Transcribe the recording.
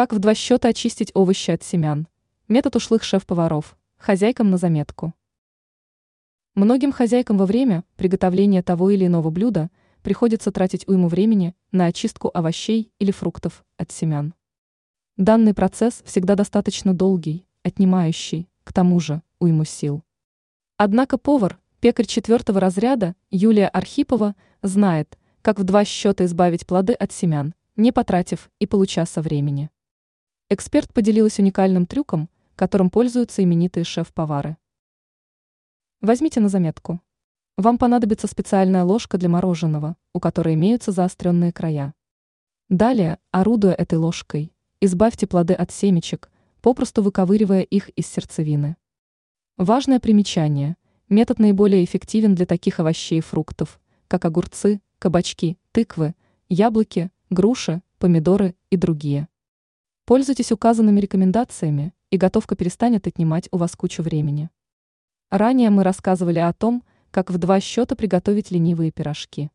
Как в два счета очистить овощи от семян? Метод ушлых шеф-поваров. Хозяйкам на заметку. Многим хозяйкам во время приготовления того или иного блюда приходится тратить уйму времени на очистку овощей или фруктов от семян. Данный процесс всегда достаточно долгий, отнимающий, к тому же, уйму сил. Однако повар, пекарь четвертого разряда Юлия Архипова знает, как в два счета избавить плоды от семян, не потратив и получаса времени. Эксперт поделилась уникальным трюком, которым пользуются именитые шеф-повары. Возьмите на заметку. Вам понадобится специальная ложка для мороженого, у которой имеются заостренные края. Далее, орудуя этой ложкой, избавьте плоды от семечек, попросту выковыривая их из сердцевины. Важное примечание. Метод наиболее эффективен для таких овощей и фруктов, как огурцы, кабачки, тыквы, яблоки, груши, помидоры и другие. Пользуйтесь указанными рекомендациями, и готовка перестанет отнимать у вас кучу времени. Ранее мы рассказывали о том, как в два счета приготовить ленивые пирожки.